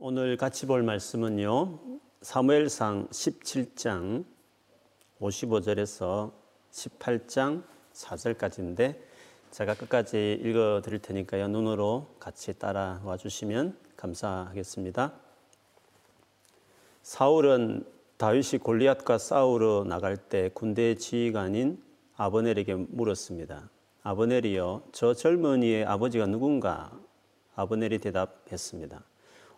오늘 같이 볼 말씀은요. 사무엘상 17장 55절에서 18장 4절까지인데 제가 끝까지 읽어 드릴 테니까요. 눈으로 같이 따라와 주시면 감사하겠습니다. 사울은 다윗이 골리앗과 싸우러 나갈 때 군대 지휘관인 아버넬에게 물었습니다. 아버넬이여, 저 젊은이의 아버지가 누군가? 아버넬이 대답했습니다.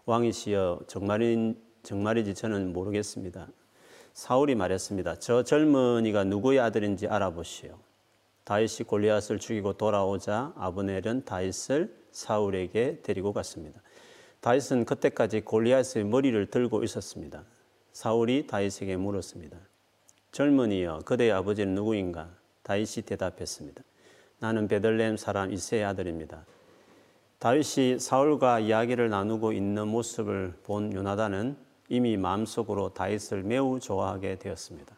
왕이시여, 정말인, 정말인지 저는 모르겠습니다. 사울이 말했습니다. 저 젊은이가 누구의 아들인지 알아보시오. 다윗이 골리앗을 죽이고 돌아오자 아브넬은 다윗을 사울에게 데리고 갔습니다. 다윗은 그때까지 골리앗의 머리를 들고 있었습니다. 사울이 다윗에게 물었습니다. 젊은이여, 그대의 아버지는 누구인가? 다윗이 대답했습니다. 나는 베들레헴 사람 이세의 아들입니다. 다윗이 사울과 이야기를 나누고 있는 모습을 본 요나단은 이미 마음속으로 다윗을 매우 좋아하게 되었습니다.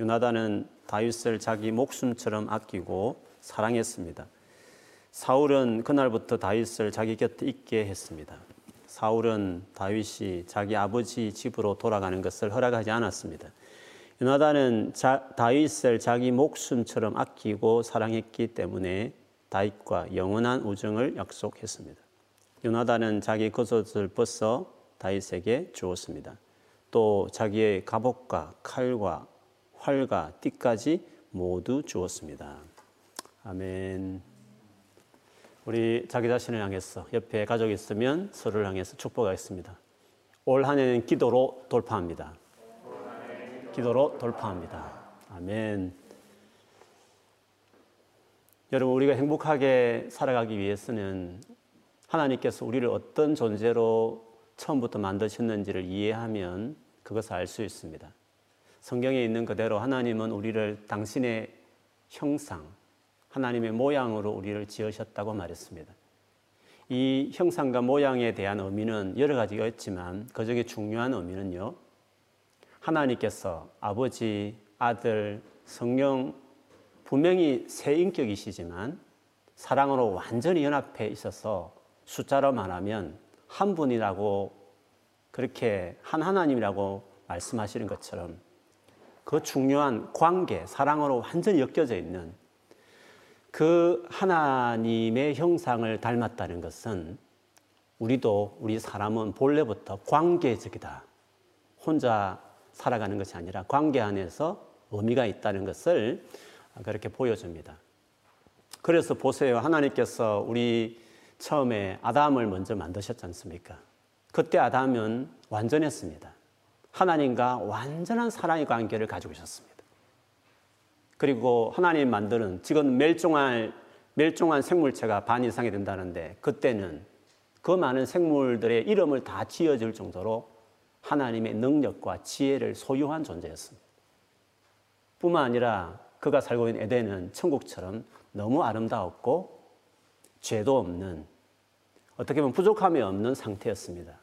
요나단은 다윗을 자기 목숨처럼 아끼고 사랑했습니다. 사울은 그날부터 다윗을 자기 곁에 있게 했습니다. 사울은 다윗이 자기 아버지 집으로 돌아가는 것을 허락하지 않았습니다. 요나단은 자, 다윗을 자기 목숨처럼 아끼고 사랑했기 때문에 다윗과 영원한 우정을 약속했습니다. 요나단은 자기 겉옷을 벗어 다윗에게 주었습니다. 또 자기의 갑옷과 칼과 활과 띠까지 모두 주었습니다. 아멘. 우리 자기 자신을 향해서 옆에 가족 있으면 서로를 향해서 축복하겠습니다. 올 한 해는 기도로 돌파합니다. 기도로 돌파합니다. 아멘. 여러분, 우리가 행복하게 살아가기 위해서는 하나님께서 우리를 어떤 존재로 처음부터 만드셨는지를 이해하면 그것을 알 수 있습니다. 성경에 있는 그대로 하나님은 우리를 당신의 형상, 하나님의 모양으로 우리를 지으셨다고 말했습니다. 이 형상과 모양에 대한 의미는 여러 가지가 있지만 그 중에 중요한 의미는요. 하나님께서 아버지, 아들, 성령 분명히 새 인격이시지만 사랑으로 완전히 연합해 있어서 숫자로 말하면 한 분이라고 그렇게 한 하나님이라고 말씀하시는 것처럼 그 중요한 관계, 사랑으로 완전히 엮여져 있는 그 하나님의 형상을 닮았다는 것은 우리도 우리 사람은 본래부터 관계적이다. 혼자 살아가는 것이 아니라 관계 안에서 의미가 있다는 것을 그렇게 보여줍니다. 그래서 보세요. 하나님께서 우리 처음에 아담을 먼저 만드셨지 않습니까? 그때 아담은 완전했습니다. 하나님과 완전한 사랑의 관계를 가지고 있었습니다. 그리고 하나님 만드는 지금 멸종할 멸종한 생물체가 반 이상이 된다는데 그때는 그 많은 생물들의 이름을 다 지어줄 정도로 하나님의 능력과 지혜를 소유한 존재였습니다. 뿐만 아니라 그가 살고 있는 에덴은 천국처럼 너무 아름다웠고 죄도 없는 어떻게 보면 부족함이 없는 상태였습니다.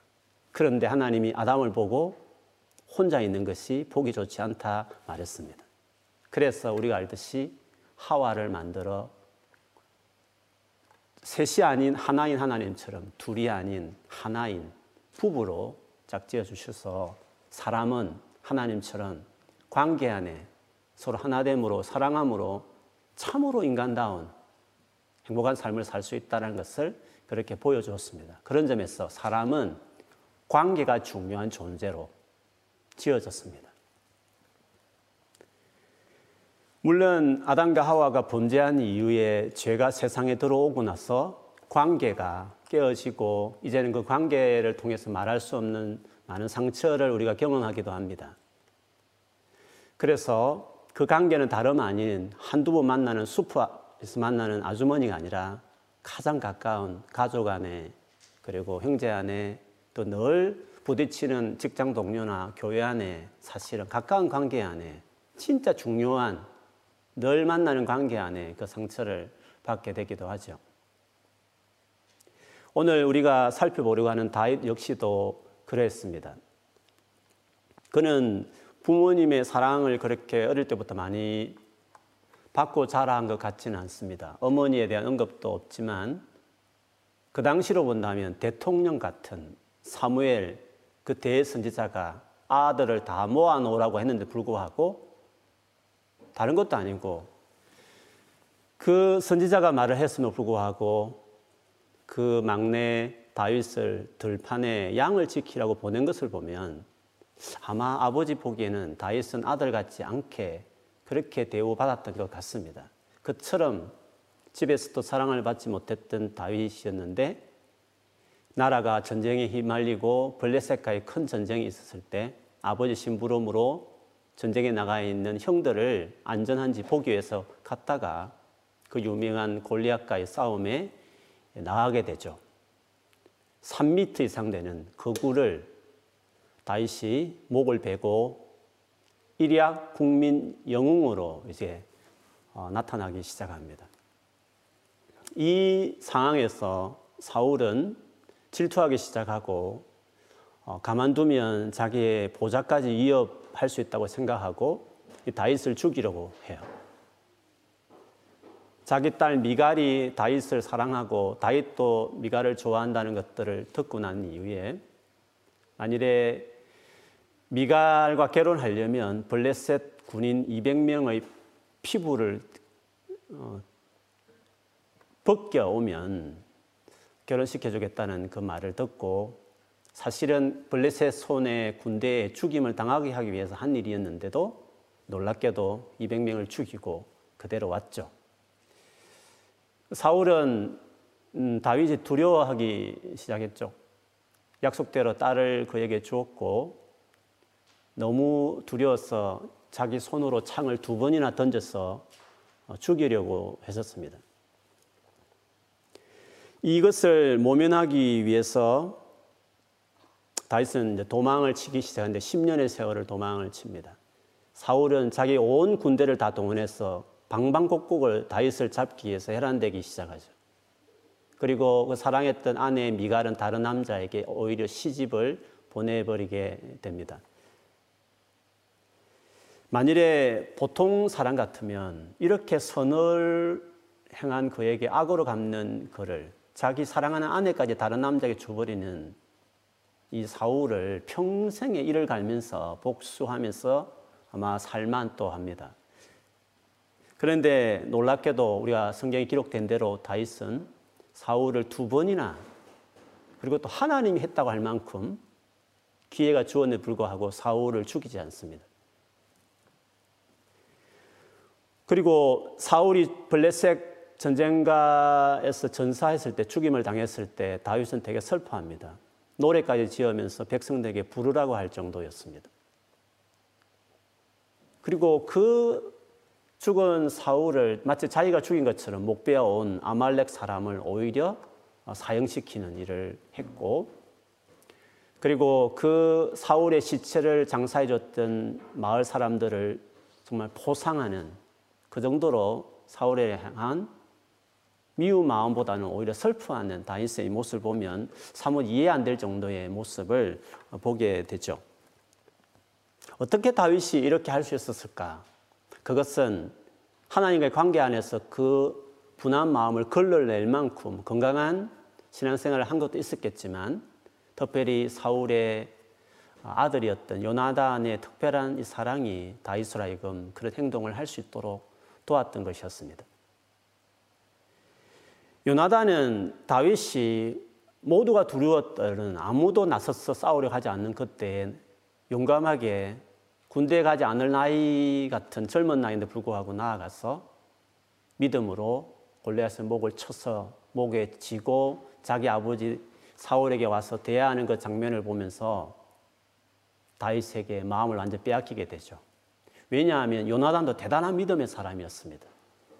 그런데 하나님이 아담을 보고 혼자 있는 것이 보기 좋지 않다 말했습니다. 그래서 우리가 알듯이 하와를 만들어 셋이 아닌 하나인 하나님처럼 둘이 아닌 하나인 부부로 짝지어 주셔서 사람은 하나님처럼 관계 안에 서로 하나됨으로 사랑함으로 참으로 인간다운 행복한 삶을 살 수 있다는 것을 그렇게 보여주었습니다. 그런 점에서 사람은 관계가 중요한 존재로 지어졌습니다. 물론 아담과 하와가 범죄한 이후에 죄가 세상에 들어오고 나서 관계가 깨어지고 이제는 그 관계를 통해서 말할 수 없는 많은 상처를 우리가 경험하기도 합니다. 그래서 그 관계는 다름 아닌 한두 번 만나는 슈퍼에서 만나는 아주머니가 아니라 가장 가까운 가족 안에 그리고 형제 안에 또 늘 부딪히는 직장 동료나 교회 안에 사실은 가까운 관계 안에 진짜 중요한 늘 만나는 관계 안에 그 상처를 받게 되기도 하죠. 오늘 우리가 살펴보려고 하는 다윗 역시도 그랬습니다. 그는 부모님의 사랑을 그렇게 어릴 때부터 많이 받고 자란 것 같지는 않습니다. 어머니에 대한 언급도 없지만 그 당시로 본다면 대통령 같은 사무엘 그 대선지자가 아들을 다 모아놓으라고 했는데 불구하고 다른 것도 아니고 그 선지자가 말을 했음에도 불구하고 그 막내 다윗을 들판에 양을 지키라고 보낸 것을 보면 아마 아버지 보기에는 다윗은 아들 같지 않게 그렇게 대우받았던 것 같습니다. 그처럼 집에서도 사랑을 받지 못했던 다윗이었는데 나라가 전쟁에 휘말리고 블레셋과의 큰 전쟁이 있었을 때 아버지 심부름으로 전쟁에 나가 있는 형들을 안전한지 보기 위해서 갔다가 그 유명한 골리앗과의 싸움에 나가게 되죠. 3미터 이상 되는 그 굴을 다윗이 목을 베고 일약 국민 영웅으로 이제 어, 나타나기 시작합니다. 이 상황에서 사울은 질투하기 시작하고 어, 가만두면 자기의 보좌까지 위협할 수 있다고 생각하고 다윗을 죽이려고 해요. 자기 딸 미갈이 다윗을 사랑하고 다윗도 미갈을 좋아한다는 것들을 듣고 난 이후에 만일에 미갈과 결혼하려면 블레셋 군인 200명의 피부를 어, 벗겨오면 결혼시켜주겠다는 그 말을 듣고 사실은 블레셋 손의 군대에 죽임을 당하게 하기 위해서 한 일이었는데도 놀랍게도 200명을 죽이고 그대로 왔죠. 사울은 음, 다윗이 두려워하기 시작했죠. 약속대로 딸을 그에게 주었고 너무 두려워서 자기 손으로 창을 두 번이나 던져서 어, 죽이려고 했었습니다. 이것을 모면하기 위해서 다윗은 도망을 치기 시작하는데 10년의 세월을 도망을 칩니다. 사울은 자기 온 군대를 다 동원해서 방방곡곡을 다윗을 잡기 위해서 해란되기 시작하죠. 그리고 그 사랑했던 아내 미갈은 다른 남자에게 오히려 시집을 보내버리게 됩니다. 만일에 보통 사람 같으면 이렇게 선을 행한 그에게 악으로 갚는 그를 자기 사랑하는 아내까지 다른 남자에게 줘버리는 이 사울을 평생의 일을 갈면서 복수하면서 아마 살만 또 합니다. 그런데 놀랍게도 우리가 성경에 기록된 대로 다윗은 사울을 두 번이나 그리고 또 하나님이 했다고 할 만큼 기회가 주었에 불구하고 사울을 죽이지 않습니다. 그리고 사울이 블레셋 전쟁가에서 전사했을 때 죽임을 당했을 때 다윗은 되게 슬퍼합니다. 노래까지 지으면서 백성들에게 부르라고 할 정도였습니다. 그리고 그 죽은 사울을 마치 자기가 죽인 것처럼 목 베어 온 아말렉 사람을 오히려 사형시키는 일을 했고 그리고 그 사울의 시체를 장사해 줬던 마을 사람들을 정말 포상하는 그 정도로 사울에 향한 미운 마음보다는 오히려 슬퍼하는 다윗의 모습을 보면 사뭇 이해 안 될 정도의 모습을 보게 되죠. 어떻게 다윗이 이렇게 할 수 있었을까? 그것은 하나님과의 관계 안에서 그 분한 마음을 걸러낼 만큼 건강한 신앙생활을 한 것도 있었겠지만 특별히 사울의 아들이었던 요나단의 특별한 이 사랑이 다윗을 하여금 그런 행동을 할 수 있도록 도왔던 것이었습니다. 요나단은 다윗이 모두가 두려웠던 아무도 나서서 싸우려 하지 않는 그때 용감하게 군대에 가지 않을 나이 같은 젊은 나이인데 불구하고 나아가서 믿음으로 골리앗의 목을 쳐서 목에 쥐고 자기 아버지 사울에게 와서 대하는 그 장면을 보면서 다윗에게 마음을 완전 빼앗기게 되죠. 왜냐하면 요나단도 대단한 믿음의 사람이었습니다.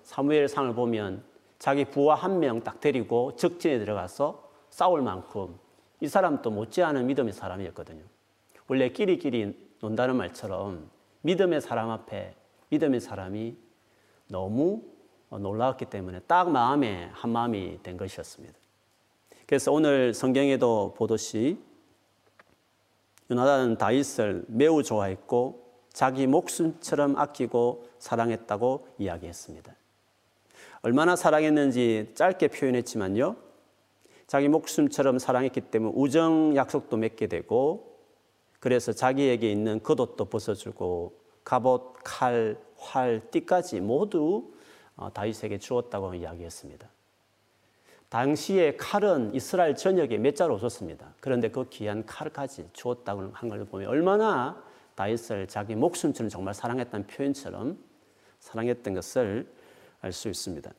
사무엘상을 보면 자기 부하 한 명 딱 데리고 적진에 들어가서 싸울 만큼 이 사람도 못지않은 믿음의 사람이었거든요. 원래 끼리끼리 논다는 말처럼 믿음의 사람 앞에 믿음의 사람이 너무 놀라웠기 때문에 딱 마음에 한 마음이 된 것이었습니다. 그래서 오늘 성경에도 보듯이 요나단은 다윗을 매우 좋아했고 자기 목숨처럼 아끼고 사랑했다고 이야기했습니다. 얼마나 사랑했는지 짧게 표현했지만요. 자기 목숨처럼 사랑했기 때문에 우정 약속도 맺게 되고 그래서 자기에게 있는 겉옷도 벗어주고 갑옷, 칼, 활, 띠까지 모두 어, 다윗에게 주었다고 이야기했습니다. 당시에 칼은 이스라엘 전역에 몇 자로 없었습니다. 그런데 그 귀한 칼까지 주었다고 한 걸 보면 얼마나 다윗을 자기 목숨처럼 정말 사랑했다는 표현처럼 사랑했던 것을 알 수 있습니다.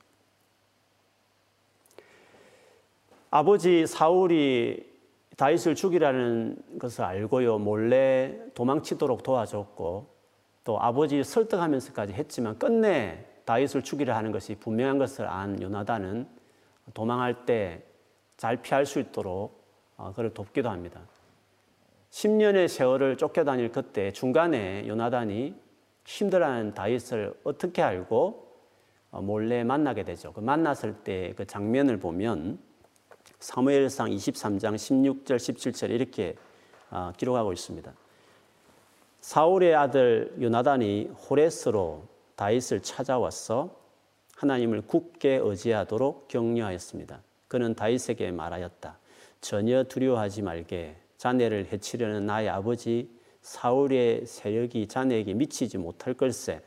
아버지 사울이 다윗을 죽이라는 것을 알고요 몰래 도망치도록 도와줬고 또 아버지 설득하면서까지 했지만 끝내 다윗을 죽이려 하는 것이 분명한 것을 안 요나단은 도망할 때 잘 피할 수 있도록 어, 그를 돕기도 합니다. 10년의 세월을 쫓겨다닐 그때 중간에 요나단이 힘들어하는 다윗을 어떻게 알고 어, 몰래 만나게 되죠. 그 만났을 때 그 장면을 보면 사무엘상 23장 16절 17절 이렇게 어, 기록하고 있습니다. 사울의 아들 요나단이 호레스로 다윗을 찾아와서 하나님을 굳게 의지하도록 격려하였습니다. 그는 다윗에게 말하였다. 전혀 두려워하지 말게. 자네를 해치려는 나의 아버지 사울의 세력이 자네에게 미치지 못할 걸세.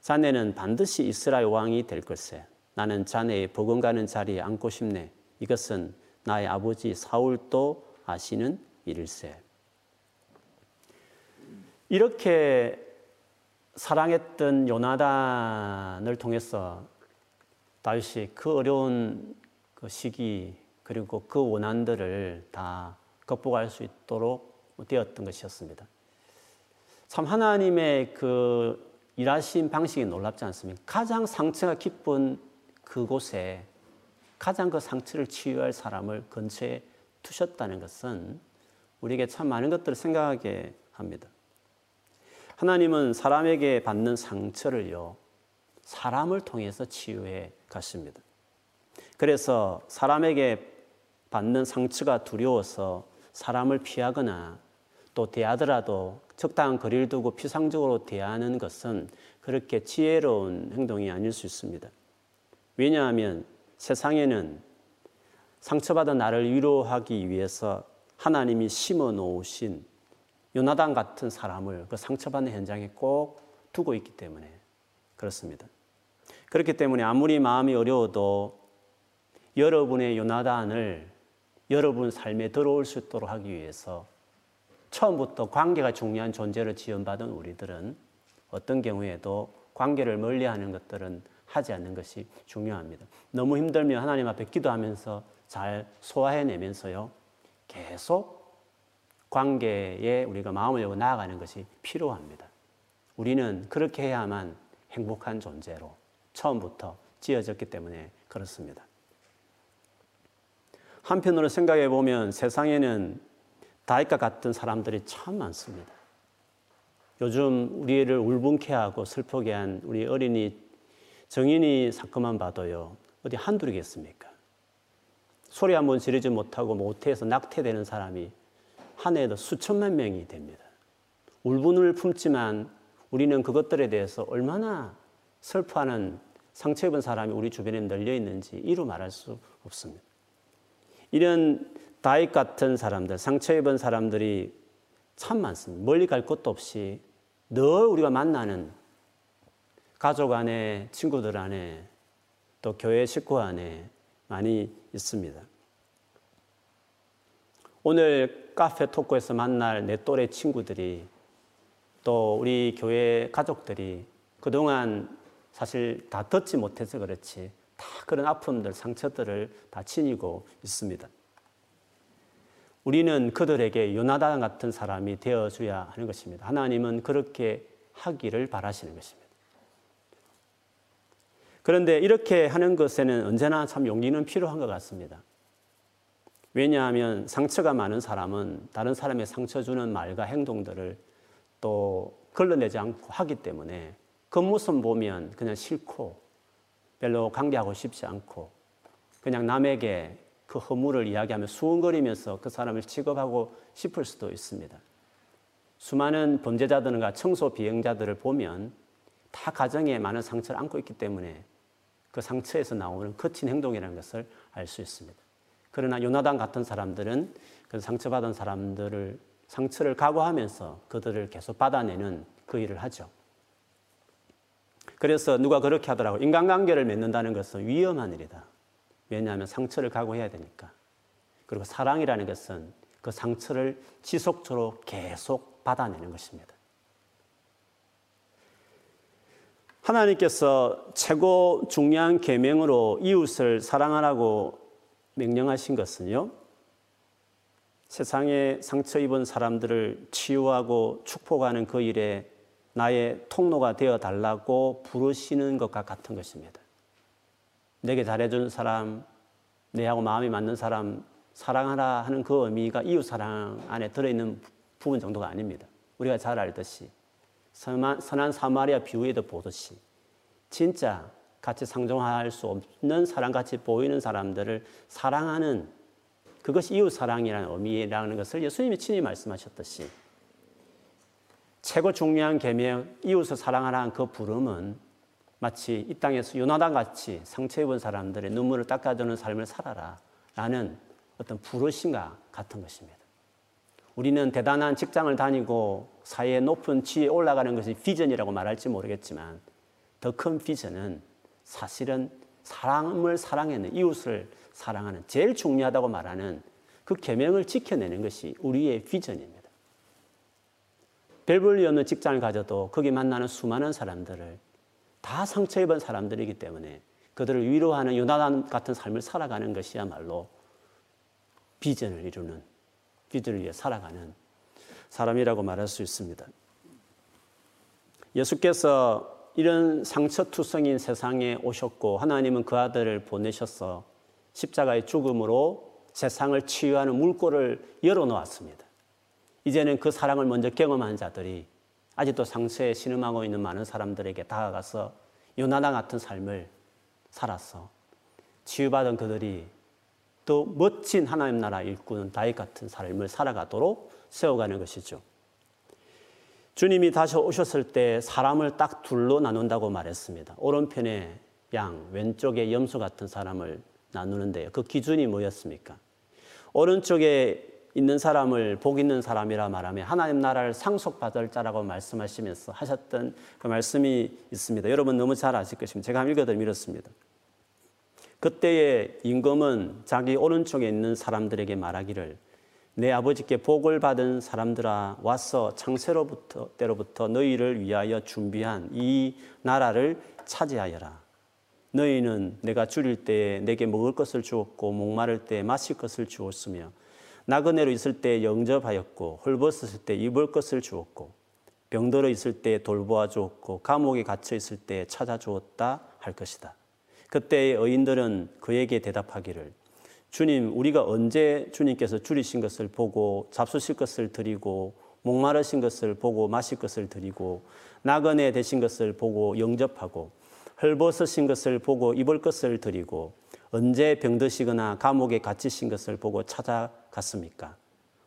자네는 반드시 이스라엘 왕이 될 걸세. 나는 자네의 버금가는 자리에 앉고 싶네. 이것은 나의 아버지 사울도 아시는 일일세. 이렇게 사랑했던 요나단을 통해서 다윗이 그 어려운 그 시기 그리고 그 원한들을 다 극복할 수 있도록 되었던 것이었습니다. 참 하나님의 그 일하신 방식이 놀랍지 않습니까? 가장 상처가 깊은 그곳에 가장 그 상처를 치유할 사람을 근처에 두셨다는 것은 우리에게 참 많은 것들을 생각하게 합니다. 하나님은 사람에게 받는 상처를요, 사람을 통해서 치유해 가십니다. 그래서 사람에게 받는 상처가 두려워서 사람을 피하거나 또 대하더라도 적당한 거리를 두고 피상적으로 대하는 것은 그렇게 지혜로운 행동이 아닐 수 있습니다. 왜냐하면 세상에는 상처받은 나를 위로하기 위해서 하나님이 심어 놓으신 요나단 같은 사람을 그 상처받는 현장에 꼭 두고 있기 때문에 그렇습니다. 그렇기 때문에 아무리 마음이 어려워도 여러분의 요나단을 여러분 삶에 들어올 수 있도록 하기 위해서 처음부터 관계가 중요한 존재를 지원받은 우리들은 어떤 경우에도 관계를 멀리하는 것들은 하지 않는 것이 중요합니다. 너무 힘들면 하나님 앞에 기도하면서 잘 소화해내면서요. 계속 관계에 우리가 마음을 열고 나아가는 것이 필요합니다. 우리는 그렇게 해야만 행복한 존재로 처음부터 지어졌기 때문에 그렇습니다. 한편으로 생각해 보면 세상에는 다윗과 같은 사람들이 참 많습니다. 요즘 우리를 울분케 하고 슬프게 한 우리 어린이 정인이 사건만 봐도요. 어디 한둘이겠습니까? 소리 한 번 지르지 못하고 모태에서 낙태되는 사람이 한 해에도 수천만 명이 됩니다. 울분을 품지만 우리는 그것들에 대해서 얼마나 슬퍼하는 상처 입은 사람이 우리 주변에 널려 있는지 이루 말할 수 없습니다. 이런 다윗 같은 사람들, 상처 입은 사람들이 참 많습니다. 멀리 갈 곳도 없이 늘 우리가 만나는 가족 안에, 친구들 안에, 또 교회 식구 안에 많이 있습니다. 오늘 카페 토크에서 만날 내 또래 친구들이 또 우리 교회 가족들이 그동안 사실 다 듣지 못해서 그렇지 다 그런 아픔들, 상처들을 다 지니고 있습니다. 우리는 그들에게 요나단 같은 사람이 되어줘야 하는 것입니다. 하나님은 그렇게 하기를 바라시는 것입니다. 그런데 이렇게 하는 것에는 언제나 참 용기는 필요한 것 같습니다. 왜냐하면 상처가 많은 사람은 다른 사람의 상처 주는 말과 행동들을 또 걸러내지 않고 하기 때문에 겉모습 보면 그냥 싫고 별로 관계하고 싶지 않고 그냥 남에게 그 허물을 이야기하며 수원거리면서 그 사람을 취급하고 싶을 수도 있습니다. 수많은 범죄자들과 청소 비행자들을 보면 다 가정에 많은 상처를 안고 있기 때문에 그 상처에서 나오는 거친 행동이라는 것을 알 수 있습니다. 그러나 요나단 같은 사람들은 그 상처받은 사람들을 상처를 각오하면서 그들을 계속 받아내는 그 일을 하죠. 그래서 누가 그렇게 하더라고. 인간관계를 맺는다는 것은 위험한 일이다. 왜냐하면 상처를 각오해야 되니까. 그리고 사랑이라는 것은 그 상처를 지속적으로 계속 받아내는 것입니다. 하나님께서 최고 중요한 계명으로 이웃을 사랑하라고 명령하신 것은요. 세상에 상처 입은 사람들을 치유하고 축복하는 그 일에 나의 통로가 되어 달라고 부르시는 것과 같은 것입니다. 내게 잘해준 사람, 내하고 마음이 맞는 사람 사랑하라 하는 그 의미가 이웃 사랑 안에 들어있는 부분 정도가 아닙니다. 우리가 잘 알듯이 선한 사마리아 비유에도 보듯이 진짜 같이 상종할 수 없는 사랑같이 보이는 사람들을 사랑하는 그것이 이웃 사랑이라는 의미라는 것을 예수님이 친히 말씀하셨듯이 최고 중요한 계명 이웃을 사랑하라는 그 부름은 마치 이 땅에서 요나단 같이 상처 입은 사람들의 눈물을 닦아주는 삶을 살아라 라는 어떤 부르심과 같은 것입니다. 우리는 대단한 직장을 다니고 사회의 높은 지위에 올라가는 것이 비전이라고 말할지 모르겠지만 더 큰 비전은 사실은 사람을 사랑하는 이웃을 사랑하는 제일 중요하다고 말하는 그 계명을 지켜내는 것이 우리의 비전입니다. 별볼일 없는 직장을 가져도 거기 만나는 수많은 사람들을 다 상처 입은 사람들이기 때문에 그들을 위로하는 요나단 같은 삶을 살아가는 것이야말로 비전을 이루는 비전을 위해 살아가는 사람이라고 말할 수 있습니다. 예수께서 이런 상처투성인 세상에 오셨고 하나님은 그 아들을 보내셔서 십자가의 죽음으로 세상을 치유하는 물꼬를 열어놓았습니다. 이제는 그 사랑을 먼저 경험한 자들이 아직도 상처에 신음하고 있는 많은 사람들에게 다가가서 요나단 같은 삶을 살았어. 치유받은 그들이 또 멋진 하나님 나라 일꾼 다윗 같은 삶을 살아가도록 세워가는 것이죠. 주님이 다시 오셨을 때 사람을 딱 둘로 나눈다고 말했습니다. 오른편에 양, 왼쪽에 염소 같은 사람을 나누는데요. 그 기준이 뭐였습니까? 오른쪽에 있는 사람을 복 있는 사람이라 말하면 하나님 나라를 상속받을 자라고 말씀하시면서 하셨던 그 말씀이 있습니다. 여러분 너무 잘 아실 것입니다. 제가 읽어드리면 이렇습니다. 그때의 임금은 자기 오른쪽에 있는 사람들에게 말하기를 내 아버지께 복을 받은 사람들아 와서 창세로부터 때로부터 너희를 위하여 준비한 이 나라를 차지하여라. 너희는 내가 줄일 때에 내게 먹을 것을 주었고 목마를 때에 마실 것을 주었으며 나그네로 있을 때 영접하였고 헐벗었을 때 입을 것을 주었고 병들어 있을 때 돌보아 주었고 감옥에 갇혀 있을 때 찾아 주었다 할 것이다. 그때의 의인들은 그에게 대답하기를 주님, 우리가 언제 주님께서 줄이신 것을 보고 잡수실 것을 드리고 목마르신 것을 보고 마실 것을 드리고 나그네 되신 것을 보고 영접하고 헐벗으신 것을 보고 입을 것을 드리고 언제 병드시거나 감옥에 갇히신 것을 보고 찾아갔습니까?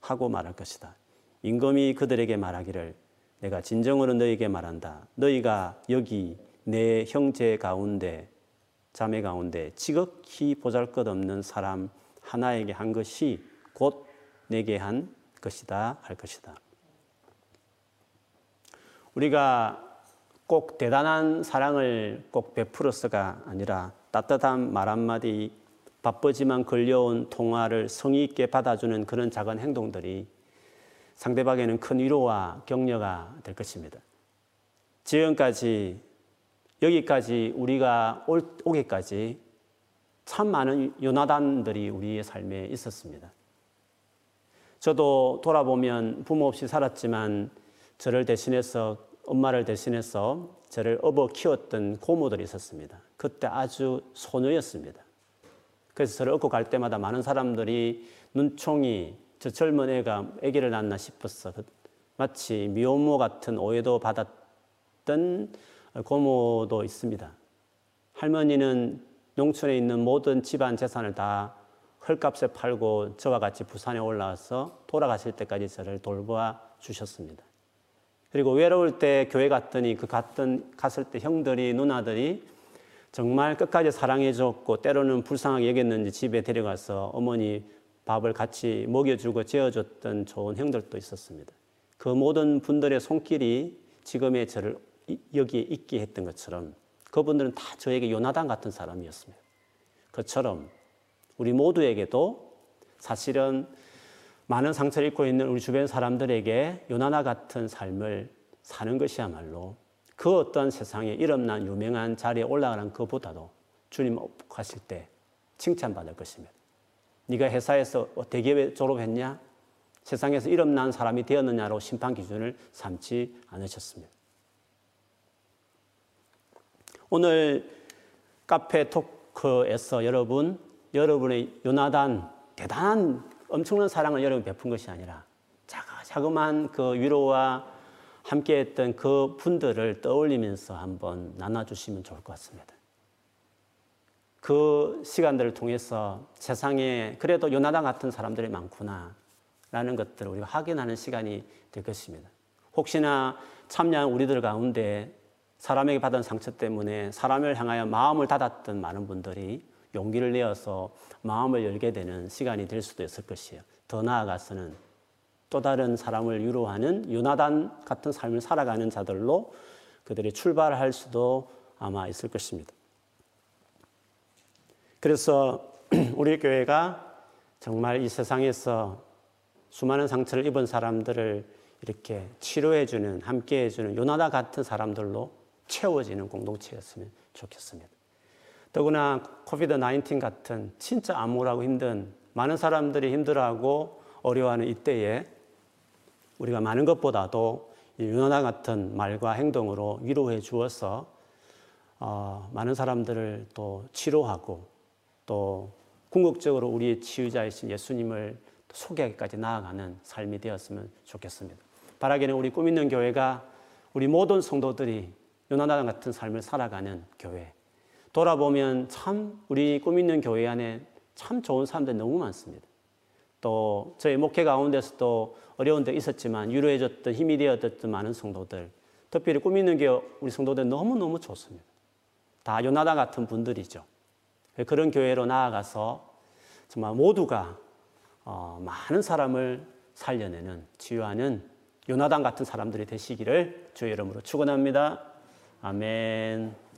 하고 말할 것이다. 임금이 그들에게 말하기를 내가 진정으로 너에게 말한다. 너희가 여기 내 형제 가운데 자매 가운데 지극히 보잘것없는 사람 하나에게 한 것이 곧 내게 한 것이다 할 것이다. 우리가 꼭 대단한 사랑을 꼭 베풀어서가 아니라 따뜻한 말 한마디 바쁘지만 걸려온 통화를 성의 있게 받아주는 그런 작은 행동들이 상대방에는 큰 위로와 격려가 될 것입니다. 지금까지 여기까지 우리가 올, 오기까지 참 많은 요나단들이 우리의 삶에 있었습니다. 저도 돌아보면 부모 없이 살았지만 저를 대신해서 엄마를 대신해서 저를 업어 키웠던 고모들이 있었습니다. 그때 아주 소녀였습니다. 그래서 저를 업고 갈 때마다 많은 사람들이 눈총이 저 젊은 애가 아기를 낳나 싶었어. 마치 미혼모 같은 오해도 받았던 고모도 있습니다. 할머니는 농촌에 있는 모든 집안 재산을 다 헐값에 팔고 저와 같이 부산에 올라와서 돌아가실 때까지 저를 돌보아 주셨습니다. 그리고 외로울 때 교회 갔더니 그 갔던 갔을 때 형들이 누나들이 정말 끝까지 사랑해 줬고 때로는 불쌍하게 여겼는지 집에 데려가서 어머니 밥을 같이 먹여주고 재워줬던 좋은 형들도 있었습니다. 그 모든 분들의 손길이 지금의 저를 여기에 있게 했던 것처럼 그분들은 다 저에게 요나단 같은 사람이었습니다. 그처럼 우리 모두에게도 사실은 많은 상처를 입고 있는 우리 주변 사람들에게 요나나 같은 삶을 사는 것이야말로 그 어떤 세상에 이름난 유명한 자리에 올라가는 것보다도 주님 가실 때 칭찬받을 것입니다. 네가 회사에서 대기업에 졸업했냐? 세상에서 이름난 사람이 되었느냐로 심판 기준을 삼지 않으셨습니다. 오늘 카페 토크에서 여러분, 여러분의 요나단 대단한 엄청난 사랑을 여러분 베푼 것이 아니라 자그마한 그 위로와 함께했던 그 분들을 떠올리면서 한번 나눠주시면 좋을 것 같습니다. 그 시간들을 통해서 세상에 그래도 요나단 같은 사람들이 많구나 라는 것들을 우리가 확인하는 시간이 될 것입니다. 혹시나 참여한 우리들 가운데 사람에게 받은 상처 때문에 사람을 향하여 마음을 닫았던 많은 분들이 용기를 내어서 마음을 열게 되는 시간이 될 수도 있을 것이에요. 더 나아가서는 또 다른 사람을 위로하는 유나단 같은 삶을 살아가는 자들로 그들이 출발할 수도 아마 있을 것입니다. 그래서 우리 교회가 정말 이 세상에서 수많은 상처를 입은 사람들을 이렇게 치료해주는, 함께해주는 요나다 같은 사람들로 채워지는 공동체였으면 좋겠습니다. 더구나 코비드 19 같은 진짜 암울하고 힘든 많은 사람들이 힘들어하고 어려워하는 이때에 우리가 많은 것보다도 유나나 같은 말과 행동으로 위로해 주어서 어, 많은 사람들을 또 치료하고 또 궁극적으로 우리의 치유자이신 예수님을 소개하기까지 나아가는 삶이 되었으면 좋겠습니다. 바라기는 우리 꿈 있는 교회가 우리 모든 성도들이 요나단 같은 삶을 살아가는 교회. 돌아보면 참 우리 꿈 있는 교회 안에 참 좋은 사람들이 너무 많습니다. 또 저희 목회 가운데서도 어려운 데 있었지만 위로해줬던 힘이 되어줬던 많은 성도들 특별히 꿈 있는 교회 우리 성도들 너무너무 좋습니다. 다 요나단 같은 분들이죠. 그런 교회로 나아가서 정말 모두가 어, 많은 사람을 살려내는 치유하는 요나단 같은 사람들이 되시기를 주의 이름으로 축원합니다. 아멘.